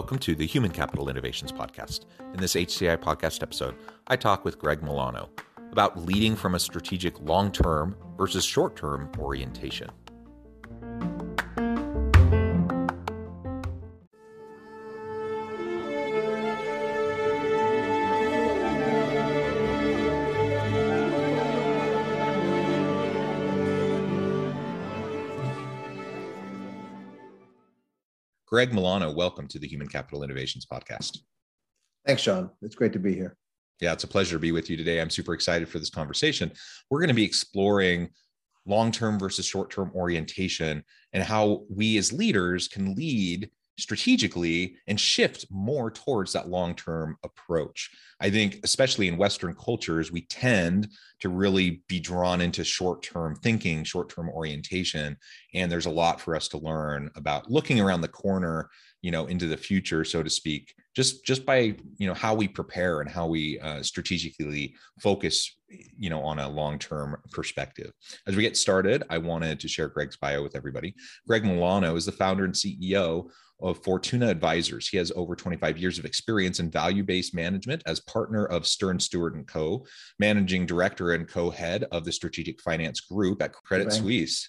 Welcome to the Human Capital Innovations Podcast. In this HCI podcast episode, I talk with Greg Milano about leading from a strategic long term versus short term orientation. Greg Milano, welcome to the Human Capital Innovations Podcast. Thanks, John. It's great to be here. Yeah, it's a pleasure to be with you today. I'm super excited for this conversation. We're going to be exploring long term versus short term orientation and how we as leaders can lead strategically and shift more towards that long term approach. I think, especially in Western cultures, we tend to really be drawn into short term thinking, short term orientation. And there's a lot for us to learn about looking around the corner you know into the future so to speak just just by you know how we prepare and how we uh, strategically focus you know on a long term perspective as we get started i wanted to share greg's bio with everybody greg milano is the founder and ceo of Fortuna Advisors. He has over 25 years of experience in value-based management as partner of Stern Stewart and Co., managing director and co-head of the strategic finance group at Credit right. Suisse.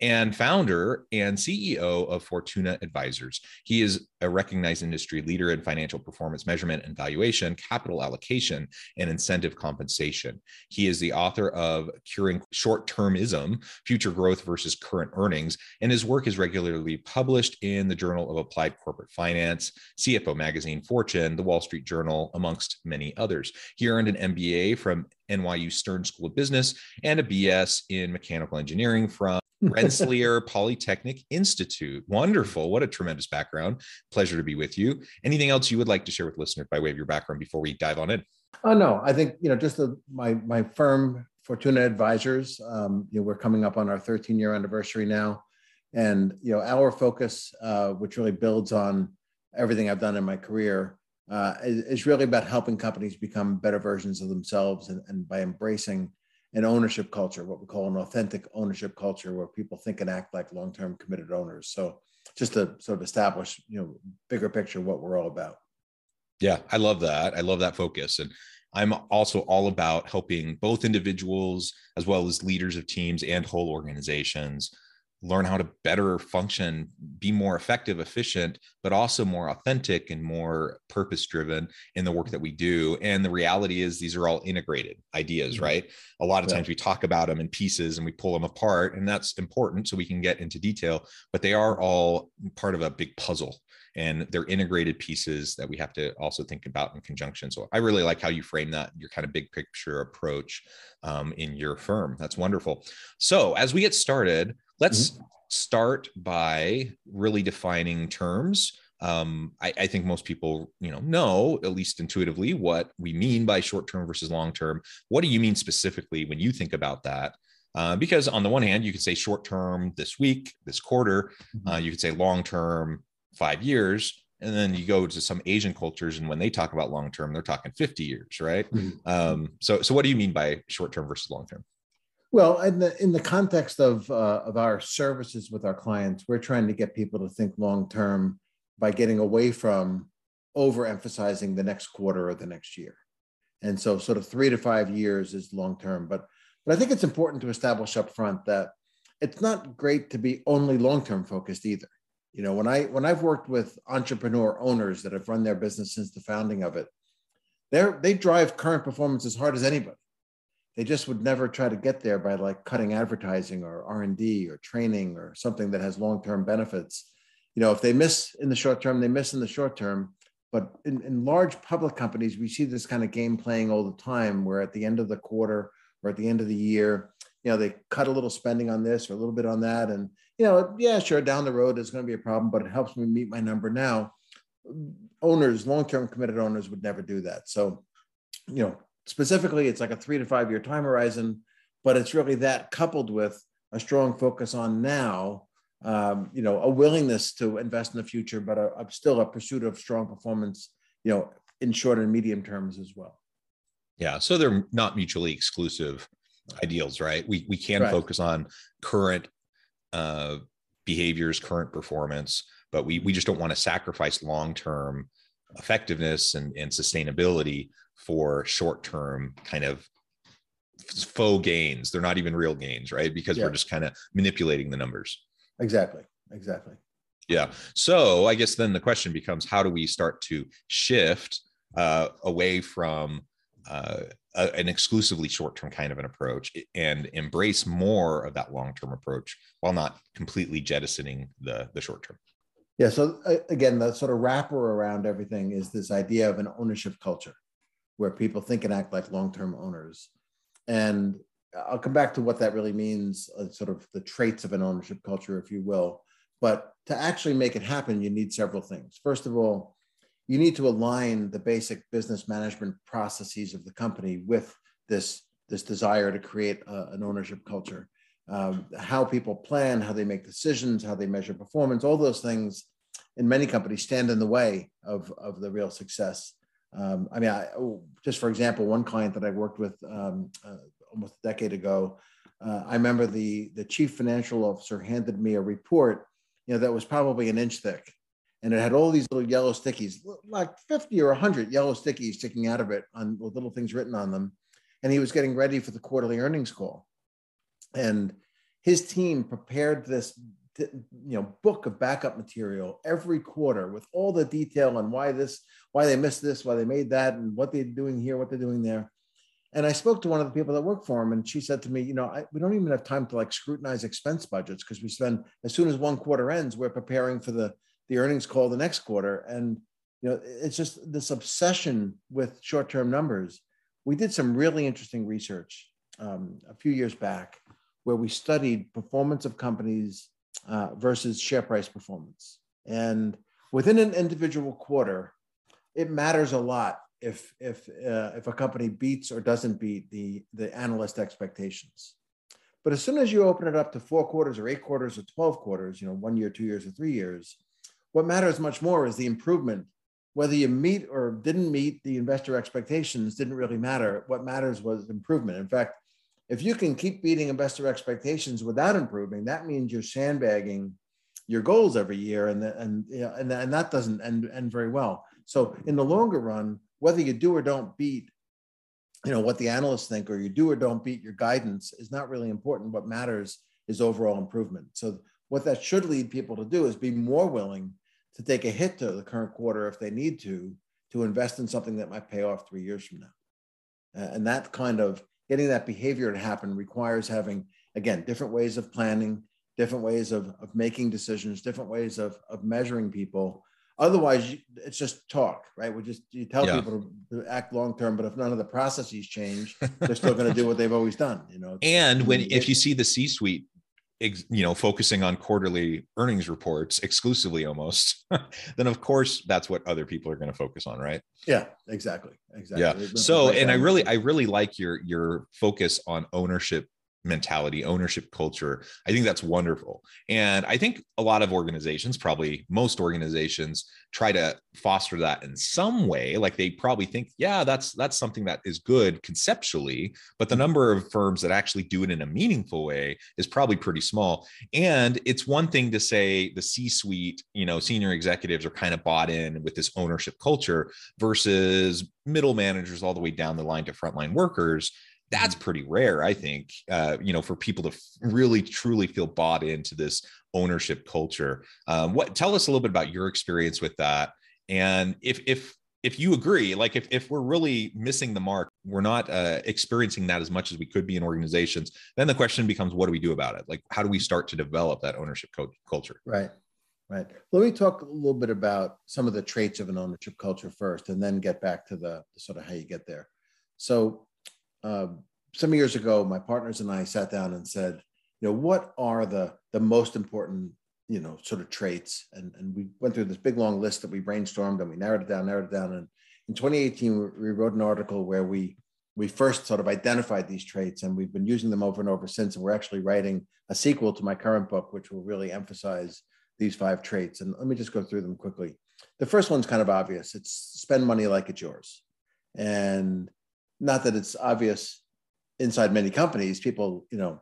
And founder and CEO of Fortuna Advisors. He is a recognized industry leader in financial performance measurement and valuation, capital allocation, and incentive compensation. He is the author of Curing Short Termism Future Growth versus Current Earnings, and his work is regularly published in the Journal of Applied Corporate Finance, CFO Magazine, Fortune, the Wall Street Journal, amongst many others. He earned an MBA from NYU Stern School of Business and a BS in mechanical engineering from Rensselaer Polytechnic Institute. Wonderful. What a tremendous background. Pleasure to be with you. Anything else you would like to share with listeners by way of your background before we dive on in? Oh, no. I think, you know, just the, my, my firm, Fortuna Advisors, um, you know, we're coming up on our 13 year anniversary now. And, you know, our focus, uh, which really builds on everything I've done in my career, uh, is, is, really about helping companies become better versions of themselves and, and by embracing an ownership culture, what we call an authentic ownership culture, where people think and act like long-term committed owners. So just to sort of establish, you know, bigger picture what we're all about. Yeah, I love that. I love that focus. And I'm also all about helping both individuals as well as leaders of teams and whole organizations learn how to better function, be more effective, efficient, but also more authentic and more purpose driven in the work that we do. And the reality is, these are all integrated ideas, mm-hmm. right? A lot of yeah. times we talk about them in pieces and we pull them apart, and that's important so we can get into detail, but they are all part of a big puzzle. And they're integrated pieces that we have to also think about in conjunction. So I really like how you frame that, your kind of big picture approach um, in your firm. That's wonderful. So as we get started, Let's mm-hmm. start by really defining terms. Um, I, I, think most people, you know, know at least intuitively what we mean by short-term versus long-term. What do you mean specifically when you think about that? Uh, because on the one hand, you could say short-term this week, this quarter. Mm-hmm. Uh, you could say long-term five years, and then you go to some Asian cultures, and when they talk about long-term, they're talking 50 years, right? Mm-hmm. Um, so, so what do you mean by short-term versus long-term? Well, in the in the context of uh, of our services with our clients, we're trying to get people to think long term by getting away from overemphasizing the next quarter or the next year, and so sort of three to five years is long term. But but I think it's important to establish up front that it's not great to be only long term focused either. You know, when I when I've worked with entrepreneur owners that have run their business since the founding of it, they they drive current performance as hard as anybody they just would never try to get there by like cutting advertising or r&d or training or something that has long-term benefits. You know if they miss in the short term they miss in the short term. But in, in large public companies we see this kind of game playing all the time where at the end of the quarter or at the end of the year you know they cut a little spending on this or a little bit on that. And you know yeah sure down the road it's going to be a problem but it helps me meet my number now. Owners long-term committed owners would never do that. So you know specifically it's like a three to five year time horizon but it's really that coupled with a strong focus on now um, you know a willingness to invest in the future but a, a, still a pursuit of strong performance you know in short and medium terms as well yeah so they're not mutually exclusive ideals, right? We we can right. focus on current uh, behaviors, current performance, but we we just don't want to sacrifice long term effectiveness and, and sustainability for short term kind of faux gains. They're not even real gains, right? Because yeah. we're just kind of manipulating the numbers. Exactly. Exactly. Yeah. So I guess then the question becomes how do we start to shift uh, away from uh, a, an exclusively short-term kind of an approach and embrace more of that long-term approach while not completely jettisoning the the short-term yeah so again the sort of wrapper around everything is this idea of an ownership culture where people think and act like long-term owners and i'll come back to what that really means uh, sort of the traits of an ownership culture if you will but to actually make it happen you need several things first of all you need to align the basic business management processes of the company with this, this desire to create a, an ownership culture. Um, how people plan, how they make decisions, how they measure performance, all those things in many companies stand in the way of, of the real success. Um, I mean, I, oh, just for example, one client that I worked with um, uh, almost a decade ago, uh, I remember the, the chief financial officer handed me a report, you know, that was probably an inch thick and it had all these little yellow stickies, like 50 or 100 yellow stickies sticking out of it on with little things written on them. And he was getting ready for the quarterly earnings call. And his team prepared this you know book of backup material every quarter with all the detail on why this why they missed this why they made that and what they're doing here what they're doing there and i spoke to one of the people that work for him and she said to me you know I, we don't even have time to like scrutinize expense budgets because we spend as soon as one quarter ends we're preparing for the the earnings call the next quarter. And you know, it's just this obsession with short-term numbers. We did some really interesting research um, a few years back where we studied performance of companies uh, versus share price performance. And within an individual quarter, it matters a lot if if uh, if a company beats or doesn't beat the the analyst expectations. But as soon as you open it up to four quarters or eight quarters or 12 quarters, you know, one year, two years, or three years, what matters much more is the improvement. Whether you meet or didn't meet the investor expectations didn't really matter. What matters was improvement. In fact, if you can keep beating investor expectations without improving, that means you're sandbagging your goals every year, and the, and you know, and, and that doesn't end, end very well. So in the longer run, whether you do or don't beat, you know what the analysts think, or you do or don't beat your guidance is not really important. What matters is overall improvement. So what that should lead people to do is be more willing to take a hit to the current quarter if they need to, to invest in something that might pay off three years from now. And that kind of getting that behavior to happen requires having, again, different ways of planning, different ways of, of making decisions, different ways of, of measuring people. Otherwise, it's just talk, right? We just you tell yeah. people to, to act long term, but if none of the processes change, they're still going to do what they've always done. You know. And when if you see the C-suite you know focusing on quarterly earnings reports exclusively almost then of course that's what other people are going to focus on right? Yeah exactly exactly. Yeah so and i really i really like your your focus on ownership mentality, ownership culture. I think that's wonderful. And I think a lot of organizations, probably most organizations, try to foster that in some way. Like they probably think, yeah, that's that's something that is good conceptually, but the number of firms that actually do it in a meaningful way is probably pretty small. And it's one thing to say the C-suite, you know, senior executives are kind of bought in with this ownership culture versus middle managers all the way down the line to frontline workers that's mm-hmm. pretty rare i think uh, you know for people to really truly feel bought into this ownership culture. Um, what tell us a little bit about your experience with that. And if if if you agree like if, if we're really missing the mark we're not uh, experiencing that as much as we could be in organizations then the question becomes what do we do about it? Like how do we start to develop that ownership co- culture? Right right. Let me talk a little bit about some of the traits of an ownership culture first and then get back to the, the sort of how you get there. So um, some years ago, my partners and I sat down and said, you know, what are the the most important, you know, sort of traits? And and we went through this big long list that we brainstormed and we narrowed it down, narrowed it down. And in 2018, we wrote an article where we we first sort of identified these traits and we've been using them over and over since. And we're actually writing a sequel to my current book, which will really emphasize these five traits. And let me just go through them quickly. The first one's kind of obvious it's spend money like it's yours. And not that it's obvious inside many companies, people, you know,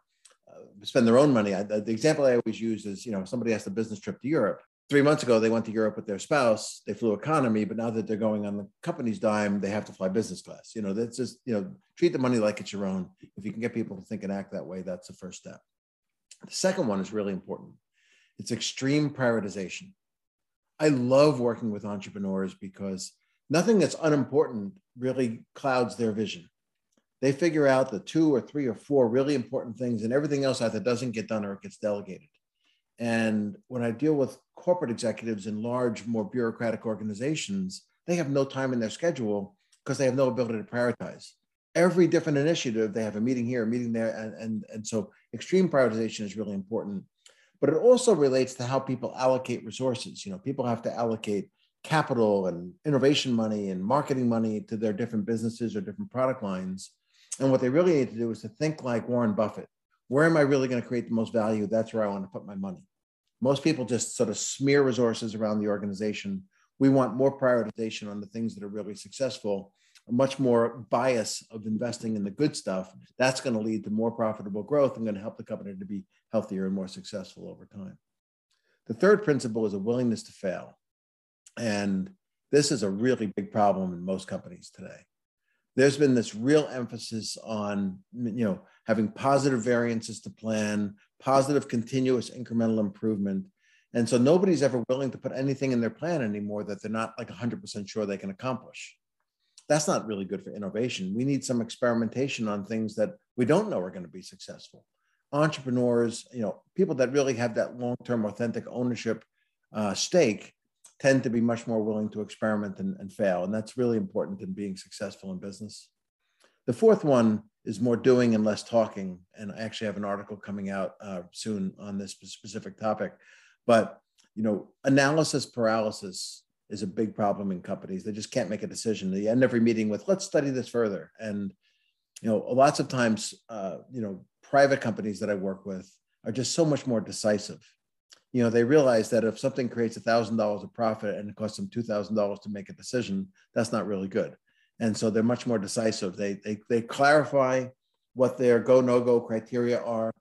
uh, spend their own money. I, the example I always use is, you know, somebody has a business trip to Europe. Three months ago they went to europe with their spouse. They flew economy but now that they're going on the company's dime they have to fly business class. You know that's just you know treat the money like it's your own. If you can get people to think and act that way that's the first step. The second one is really important. It's extreme prioritization. I love working with entrepreneurs because nothing that's unimportant really clouds their vision they figure out the two or three or four really important things and everything else either doesn't get done or it gets delegated and when I deal with corporate executives in large, more bureaucratic organizations, they have no time in their schedule because they have no ability to prioritize. Every different initiative, they have a meeting here, a meeting there. And, and, and so extreme prioritization is really important. But it also relates to how people allocate resources. You know, people have to allocate capital and innovation money and marketing money to their different businesses or different product lines. And what they really need to do is to think like Warren Buffett where am I really going to create the most value? That's where I want to put my money. Most people just sort of smear resources around the organization. We want more prioritization on the things that are really successful, much more bias of investing in the good stuff. That's going to lead to more profitable growth and going to help the company to be healthier and more successful over time. The third principle is a willingness to fail. And this is a really big problem in most companies today. There's been this real emphasis on you know having positive variances to plan positive continuous incremental improvement. And so nobody's ever willing to put anything in their plan anymore that they're not like 100% sure they can accomplish. That's not really good for innovation. We need some experimentation on things that we don't know are going to be successful. Entrepreneurs you know people that really have that long-term authentic ownership uh, stake tend to be much more willing to experiment and, and fail. And that's really important in being successful in business. The fourth one is more doing and less talking. And I actually have an article coming out uh, soon on this specific topic. But you know, analysis paralysis is a big problem in companies. They just can't make a decision. They end every meeting with, "Let's study this further." And you know, lots of times, uh, you know, private companies that I work with are just so much more decisive you know they realize that if something creates a thousand dollars of profit and it costs them two thousand dollars to make a decision that's not really good. And so they're much more decisive. They they, they clarify what their go no go criteria are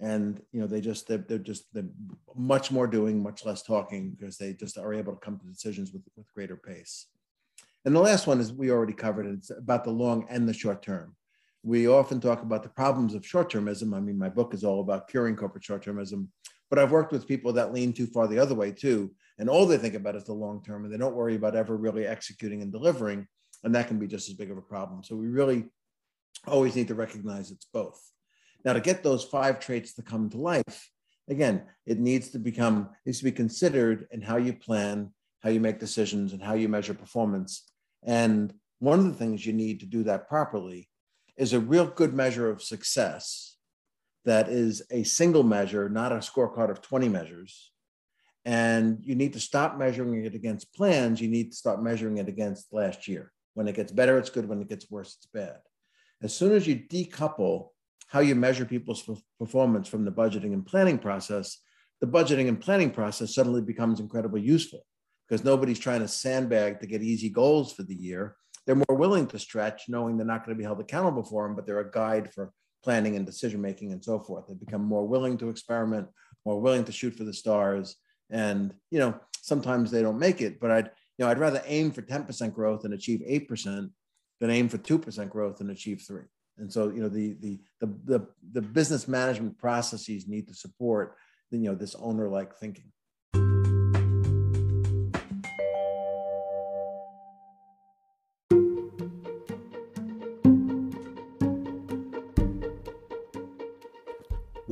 and you know they just they're, they're just they're much more doing much less talking because they just are able to come to decisions with with greater pace. And the last one is we already covered it's about the long and the short term. We often talk about the problems of short termism. I mean my book is all about curing corporate short termism but I've worked with people that lean too far the other way too. And all they think about is the long term and they don't worry about ever really executing and delivering. And that can be just as big of a problem. So we really always need to recognize it's both. Now, to get those five traits to come to life, again, it needs to become, needs to be considered in how you plan, how you make decisions, and how you measure performance. And one of the things you need to do that properly is a real good measure of success that is a single measure, not a scorecard of 20 measures. And you need to stop measuring it against plans. You need to start measuring it against last year. When it gets better, it's good. When it gets worse, it's bad. As soon as you decouple how you measure people's performance from the budgeting and planning process, the budgeting and planning process suddenly becomes incredibly useful because nobody's trying to sandbag to get easy goals for the year. They're more willing to stretch, knowing they're not going to be held accountable for them, but they're a guide for planning and decision making and so forth. They become more willing to experiment, more willing to shoot for the stars. And you know, sometimes they don't make it, but I'd you know I'd rather aim for 10% growth and achieve 8% than aim for 2% growth and achieve three. And so you know the the the the, the business management processes need to support you know this owner like thinking.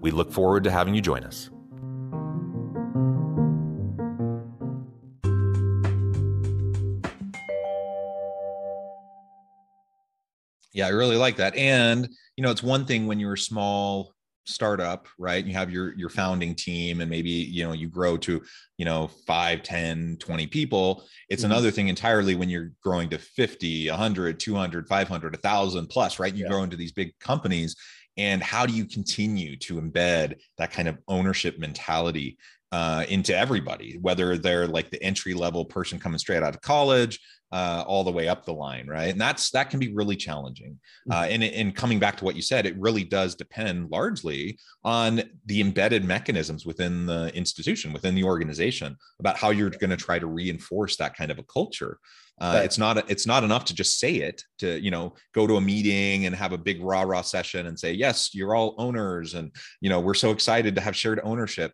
We look forward to having you join us. Yeah, I really like that. And, you know, it's one thing when you're a small startup right you have your your founding team and maybe you know you grow to you know 5 10 20 people it's mm-hmm. another thing entirely when you're growing to 50 100 200 500 1000 plus right you yeah. grow into these big companies and how do you continue to embed that kind of ownership mentality uh, into everybody whether they're like the entry level person coming straight out of college uh, all the way up the line, right? And that's that can be really challenging. Uh, and and coming back to what you said, it really does depend largely on the embedded mechanisms within the institution, within the organization, about how you're going to try to reinforce that kind of a culture. Uh, right. It's not it's not enough to just say it to you know go to a meeting and have a big rah rah session and say yes you're all owners and you know we're so excited to have shared ownership,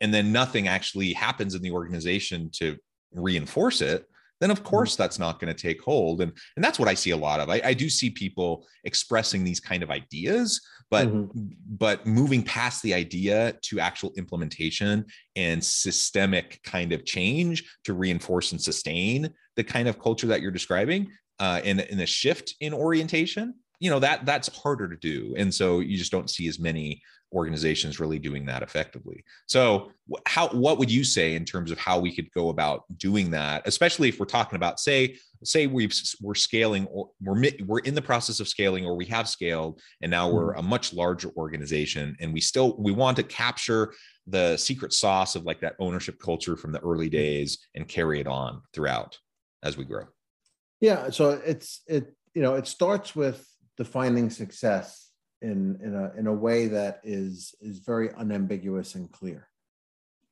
and then nothing actually happens in the organization to reinforce it then of mm-hmm. course that's not going to take hold. And, and that's what I see a lot of. I, I do see people expressing these kind of ideas, but mm-hmm. but moving past the idea to actual implementation and systemic kind of change to reinforce and sustain the kind of culture that you're describing uh, in, in a shift in orientation you know that that's harder to do and so you just don't see as many organizations really doing that effectively. So, how what would you say in terms of how we could go about doing that, especially if we're talking about say say we've we're scaling or we're we're in the process of scaling or we have scaled and now we're mm-hmm. a much larger organization and we still we want to capture the secret sauce of like that ownership culture from the early mm-hmm. days and carry it on throughout as we grow. Yeah, so it's it you know it starts with defining success in in a in a way that is is very unambiguous and clear.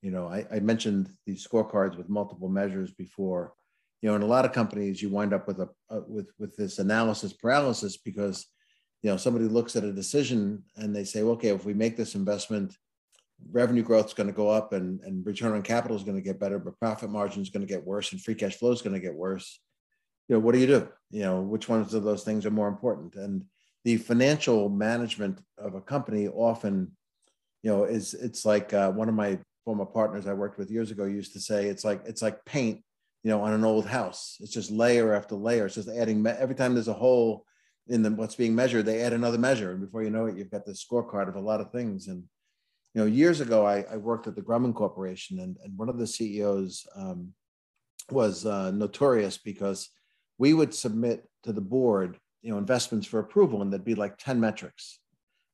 You know, I, I mentioned these scorecards with multiple measures before. You know, in a lot of companies, you wind up with a, a with with this analysis paralysis because you know somebody looks at a decision and they say, well, okay, if we make this investment, revenue growth is going to go up and, and return on capital is going to get better, but profit margin is going to get worse and free cash flow is going to get worse. You know, what do you do? You know, which ones of those things are more important? And the financial management of a company often, you know, is it's like uh, one of my former partners I worked with years ago used to say it's like it's like paint, you know, on an old house. It's just layer after layer. It's just adding every time there's a hole in the, what's being measured, they add another measure, and before you know it, you've got this scorecard of a lot of things. And you know, years ago, I, I worked at the Grumman Corporation, and, and one of the CEOs um, was uh, notorious because we would submit to the board you know investments for approval and there'd be like 10 metrics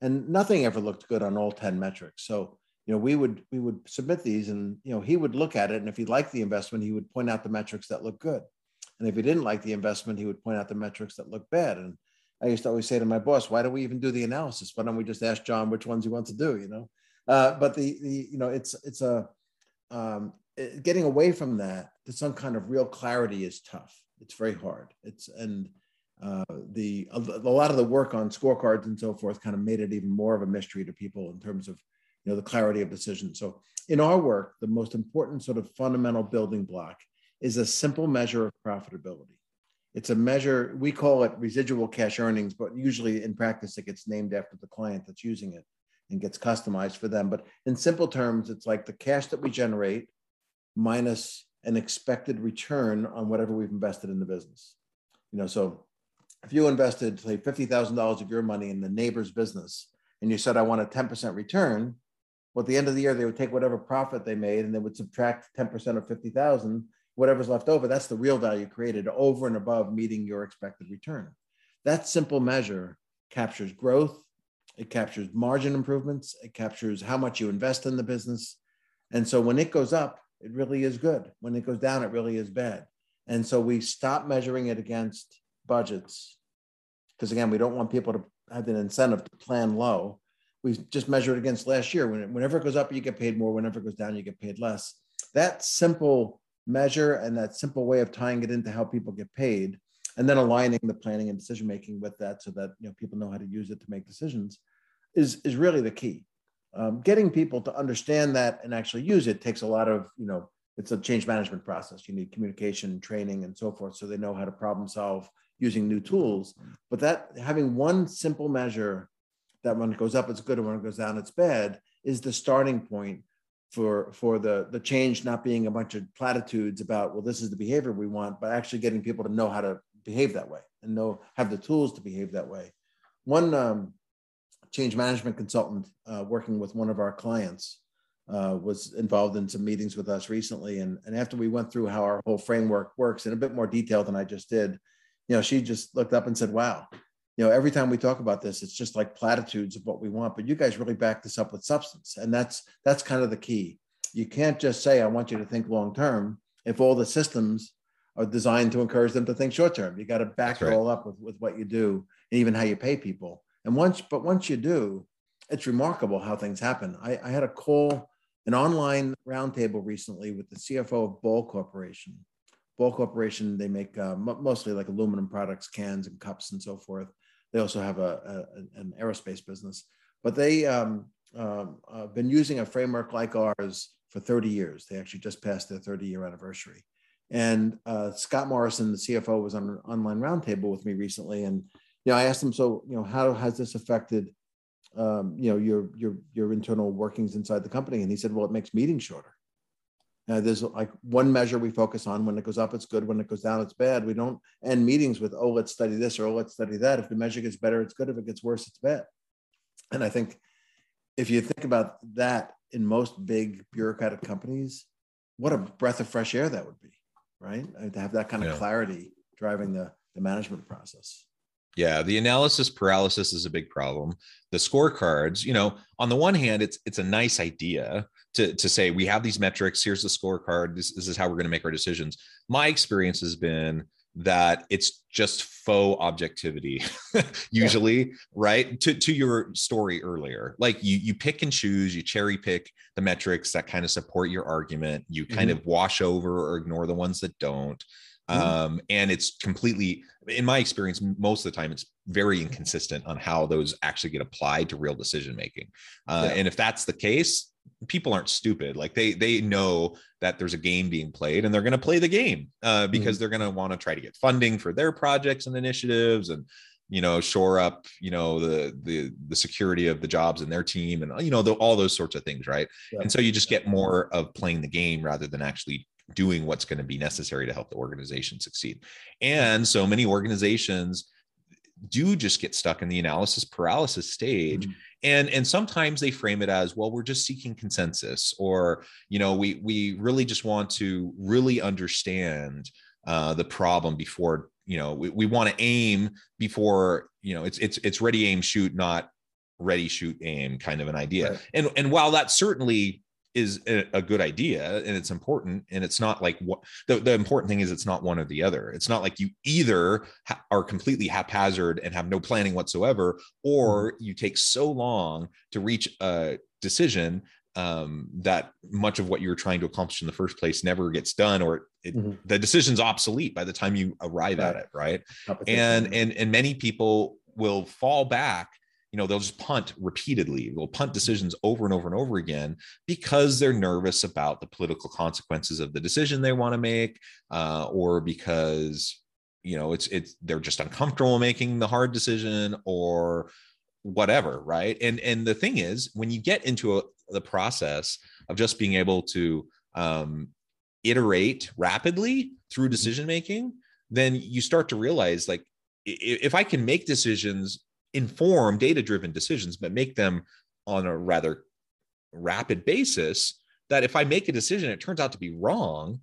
and nothing ever looked good on all 10 metrics so you know we would we would submit these and you know he would look at it and if he liked the investment he would point out the metrics that look good. And if he didn't like the investment he would point out the metrics that look bad. And i used to always say to my boss why don't we even do the analysis? Why don't we just ask john which ones he wants to do? You know? Uh, but the the you know it's it's a um, it, getting away from that to some kind of real clarity is tough. It's very hard. It's and uh, the a, a, lot of the work on scorecards and so forth kind of made it even more of a mystery to people in terms of you know the clarity of decision. So in our work, the most important sort of fundamental building block is a simple measure of profitability. It's a measure we call it residual cash earnings, but usually in practice it gets named after the client that's using it and gets customized for them. But in simple terms, it's like the cash that we generate minus an expected return on whatever we've invested in the business. You know, so if you invested say $50,000 of your money in the neighbor's business and you said, I want a 10% return, well, at the end of the year, they would take whatever profit they made and they would subtract 10% of 50,000, whatever's left over. That's the real value created over and above meeting your expected return. that simple measure captures growth, it captures margin improvements, it captures how much you invest in the business. And so when it goes up, it really is good. When it goes down, it really is bad. And so we stop measuring it against budgets because again, we don't want people to have an incentive to plan low. We just measure it against last year. When whenever it goes up, you get paid more. Whenever it goes down, you get paid less. That simple measure and that simple way of tying it into how people get paid, and then aligning the planning and decision making with that, so that you know people know how to use it to make decisions, is is really the key. Um, getting people to understand that and actually use it takes a lot of you know it's a change management process. You need communication, training, and so forth, so they know how to problem solve using new tools. But that having one simple measure that when it goes up, it's good, and when it goes down, it's bad, is the starting point for for the the change not being a bunch of platitudes about well, this is the behavior we want, but actually getting people to know how to behave that way and know have the tools to behave that way. One um, change management consultant uh, working with one of our clients uh, was involved in some meetings with us recently. And, and after we went through how our whole framework works in a bit more detail than I just did, you know, she just looked up and said, wow, you know, every time we talk about this, it's just like platitudes of what we want, but you guys really back this up with substance. And that's, that's kind of the key. You can't just say, I want you to think long-term if all the systems are designed to encourage them to think short-term. You got to back right. it all up with, with what you do and even how you pay people. And once, but once you do, it's remarkable how things happen. I, I had a call, an online roundtable recently with the CFO of Ball Corporation. Ball Corporation, they make uh, mostly like aluminum products, cans and cups and so forth. They also have a, a an aerospace business, but they um, um, uh, been using a framework like ours for 30 years. They actually just passed their 30 year anniversary. And uh, Scott Morrison, the CFO, was on an online roundtable with me recently, and you know, I asked him, so, you know, how has this affected, um, you know, your, your, your internal workings inside the company? And he said, well, it makes meetings shorter. Uh, there's like one measure we focus on. When it goes up, it's good. When it goes down, it's bad. We don't end meetings with, oh, let's study this or oh, let's study that. If the measure gets better, it's good. If it gets worse, it's bad. And I think if you think about that in most big bureaucratic companies, what a breath of fresh air that would be, right? I mean, to have that kind of yeah. clarity driving the, the management process. Yeah, the analysis paralysis is a big problem. The scorecards, you know, on the one hand, it's it's a nice idea to, to say we have these metrics. Here's the scorecard. This, this is how we're going to make our decisions. My experience has been that it's just faux objectivity usually yeah. right to, to your story earlier like you you pick and choose you cherry pick the metrics that kind of support your argument you kind mm-hmm. of wash over or ignore the ones that don't. Um, and it's completely, in my experience, most of the time, it's very inconsistent on how those actually get applied to real decision making. Uh, yeah. And if that's the case, people aren't stupid. Like they they know that there's a game being played, and they're going to play the game uh, because mm-hmm. they're going to want to try to get funding for their projects and initiatives, and you know shore up you know the the the security of the jobs and their team and you know the, all those sorts of things right yeah. and so you just get more of playing the game rather than actually doing what's going to be necessary to help the organization succeed. And so many organizations do just get stuck in the analysis paralysis stage mm-hmm. and and sometimes they frame it as well we're just seeking consensus or you know we we really just want to really understand uh, the problem before you know we, we want to aim before you know it's it's it's ready aim shoot not ready shoot aim kind of an idea right. and and while that certainly is a, a, good idea and it's important and it's not like what the, the important thing is it's not one or the other it's not like you either ha- are completely haphazard and have no planning whatsoever or mm-hmm. you take so long to reach a decision um, that much of what you're trying to accomplish in the first place never gets done or it, mm-hmm. the decision's obsolete by the time you arrive right. at it right and and and many people will fall back you know they'll just punt repeatedly. They'll punt decisions over and over and over again because they're nervous about the political consequences of the decision they want to make uh, or because you know it's it's they're just uncomfortable making the hard decision or whatever right? And and the thing is when you get into a, the process of just being able to um, iterate rapidly through mm-hmm. decision making then you start to realize like if i can make decisions inform data driven decisions, but make them on a rather rapid basis. That if I make a decision, it turns out to be wrong,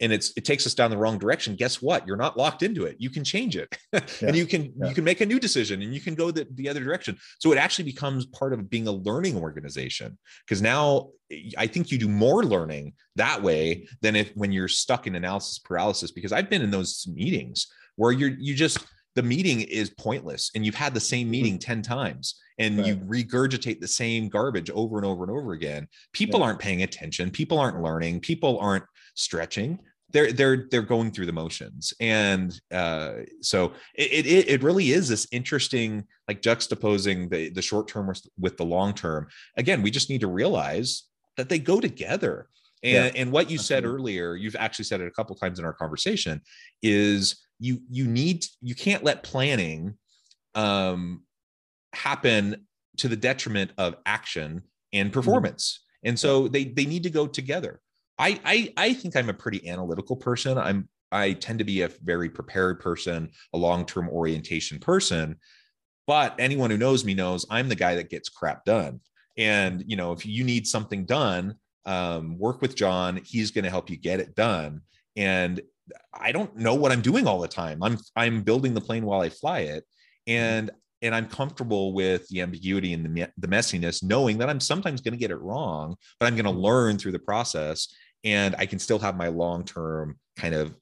and it's it takes us down the wrong direction guess what you're not locked into it you can change it yeah. and you can yeah. you can make a new decision and you can go the, the other direction so it actually becomes part of being a learning organization because now i think you do more learning that way than if when you're stuck in analysis paralysis because i've been in those meetings where you're you just the meeting is pointless and you've had the same meeting mm-hmm. 10 times and right. you regurgitate the same garbage over and over and over again. People yeah. aren't paying attention. People aren't learning. People aren't stretching. They're they're they're going through the motions. And uh, so it, it it really is this interesting like juxtaposing the the short term with the long term again we just need to realize that they go together and yeah, and what you said earlier you've actually said it a couple times in our conversation is you you need you can't let planning um happen to the detriment of action and mm-hmm. performance mm-hmm. and so they they need to go together I, I I think I'm a pretty analytical person. I'm I tend to be a very prepared person, a long-term orientation person. But anyone who knows me knows I'm the guy that gets crap done. And you know, if you need something done, um, work with John. He's going to help you get it done. And I don't know what I'm doing all the time. I'm I'm building the plane while I fly it, and and I'm comfortable with the ambiguity and the, the messiness, knowing that I'm sometimes going to get it wrong, but I'm going to learn through the process and I can still have my long term kind of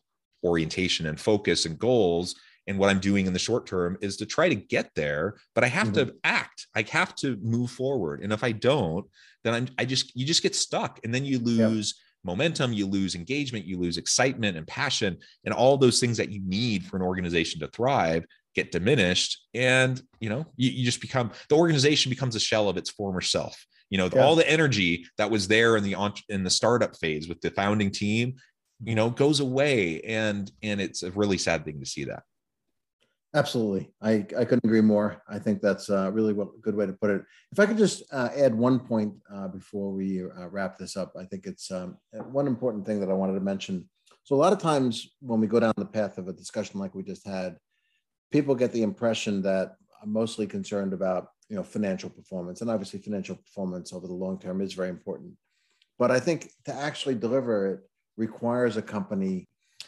orientation and focus and goals. And what I'm doing in the short term is to try to get there, but I have mm-hmm. to act. I have to move forward. And if I don't, then I'm I just you just get stuck. And then you lose momentum, you lose engagement, you lose excitement and passion, and all those things that you need for an organization to thrive get diminished. And you know, you, you just become the organization becomes a shell of its former self. You know yeah. all the energy that was there in the in the startup phase with the founding team you know goes away. And and it's a really sad thing to see that absolutely. I i couldn't agree more. I think that's uh, really a good way to put it. If i could just uh, add one point uh, before we uh, wrap this up i think it's um, one important thing that i wanted to mention. So a lot of times when we go down the path of a discussion like we just had people get the impression that i'm mostly concerned about you know financial performance. And obviously financial performance over the long term is very important. But i think to actually deliver it requires a company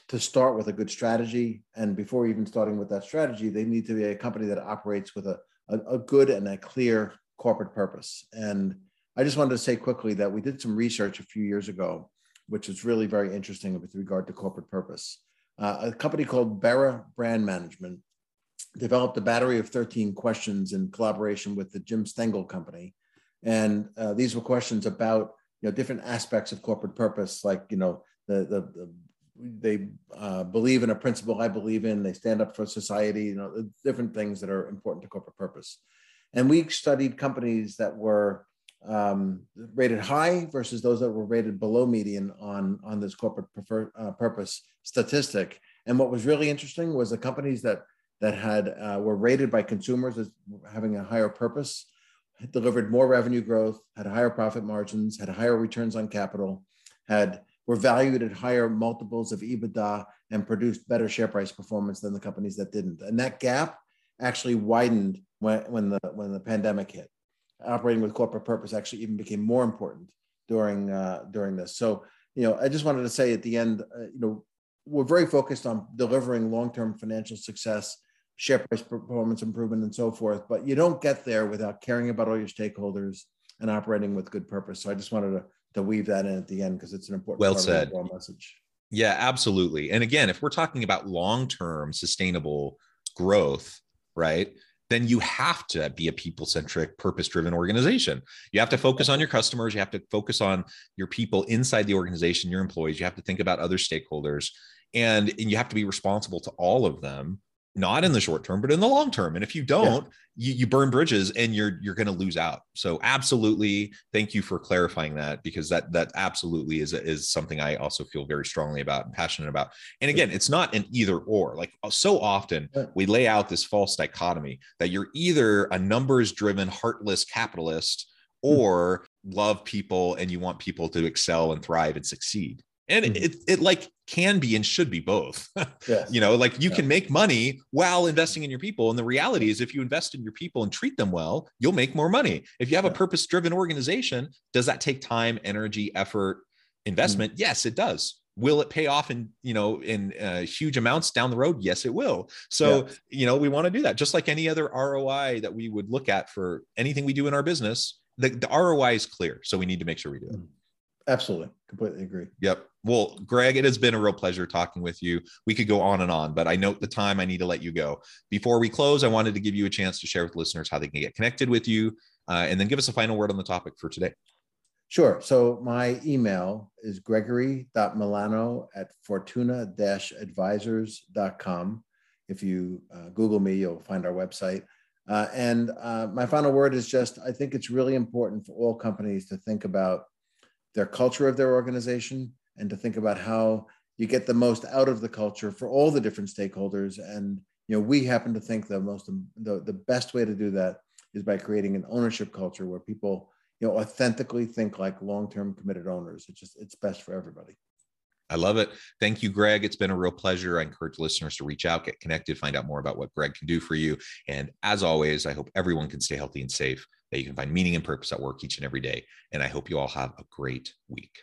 to start with a good strategy. And before even starting with that strategy they need to be a company that operates with a, a, a good and a clear corporate purpose. And i just wanted to say quickly that we did some research a few years ago which is really very interesting with regard to corporate purpose. Uh, a company called Bera Brand Management developed a battery of 13 questions in collaboration with the Jim Stengel Company. And uh, these were questions about you know different aspects of corporate purpose, like you know the the, the they uh, believe in a principle I believe in. They stand up for society. You know different things that are important to corporate purpose. And we studied companies that were um, rated high versus those that were rated below median on on this corporate prefer, uh, purpose statistic. And what was really interesting was the companies that that had uh, were rated by consumers as having a higher purpose, delivered more revenue growth, had higher profit margins, had higher returns on capital, had were valued at higher multiples of EBITDA and produced better share price performance than the companies that didn't. And that gap actually widened when, when the when the pandemic hit. Operating with corporate purpose actually even became more important during uh, during this. So you know, I just wanted to say at the end, uh, you know, we're very focused on delivering long-term financial success share price performance improvement and so forth. But you don't get there without caring about all your stakeholders and operating with good purpose. So I just wanted to, to weave that in at the end because it's an important well said. message. Yeah, absolutely. And again, if we're talking about long-term sustainable growth, right? Then you have to be a people centric, purpose driven organization. You have to focus on your customers. You have to focus on your people inside the organization, your employees. You have to think about other stakeholders and, and you have to be responsible to all of them not in the short term but in the long term. And if you don't yeah. you, you burn bridges and you're you're going to lose out. So absolutely thank you for clarifying that because that that absolutely is is something i also feel very strongly about and passionate about. And again it's not an either or. Like uh, so often we lay out this false dichotomy that you're either a numbers driven heartless capitalist hmm. or love people and you want people to excel and thrive and succeed and mm-hmm. it, it like can be and should be both yes. you know like you yeah. can make money while investing in your people and the reality is if you invest in your people and treat them well you'll make more money if you have yeah. a purpose driven organization does that take time energy effort investment mm-hmm. yes it does will it pay off in you know in uh, huge amounts down the road yes it will so yeah. you know we want to do that just like any other roi that we would look at for anything we do in our business the, the roi is clear so we need to make sure we do it mm. absolutely completely agree yep well greg it has been a real pleasure talking with you we could go on and on but i note the time i need to let you go before we close i wanted to give you a chance to share with listeners how they can get connected with you uh, and then give us a final word on the topic for today Sure. So my email is gregory.milano at fortuna-advisors.com. If you uh, Google me, you'll find our website. Uh, and uh, my final word is just I think it's really important for all companies to think about their culture of their organization and to think about how you get the most out of the culture for all the different stakeholders. And you know, we happen to think the most the, the best way to do that is by creating an ownership culture where people you know authentically think like long-term committed owners it's just it's best for everybody I love it. Thank you, Greg. It's been a real pleasure. I encourage listeners to reach out, get connected, find out more about what Greg can do for you. And as always, I hope everyone can stay healthy and safe, that you can find meaning and purpose at work each and every day. And I hope you all have a great week.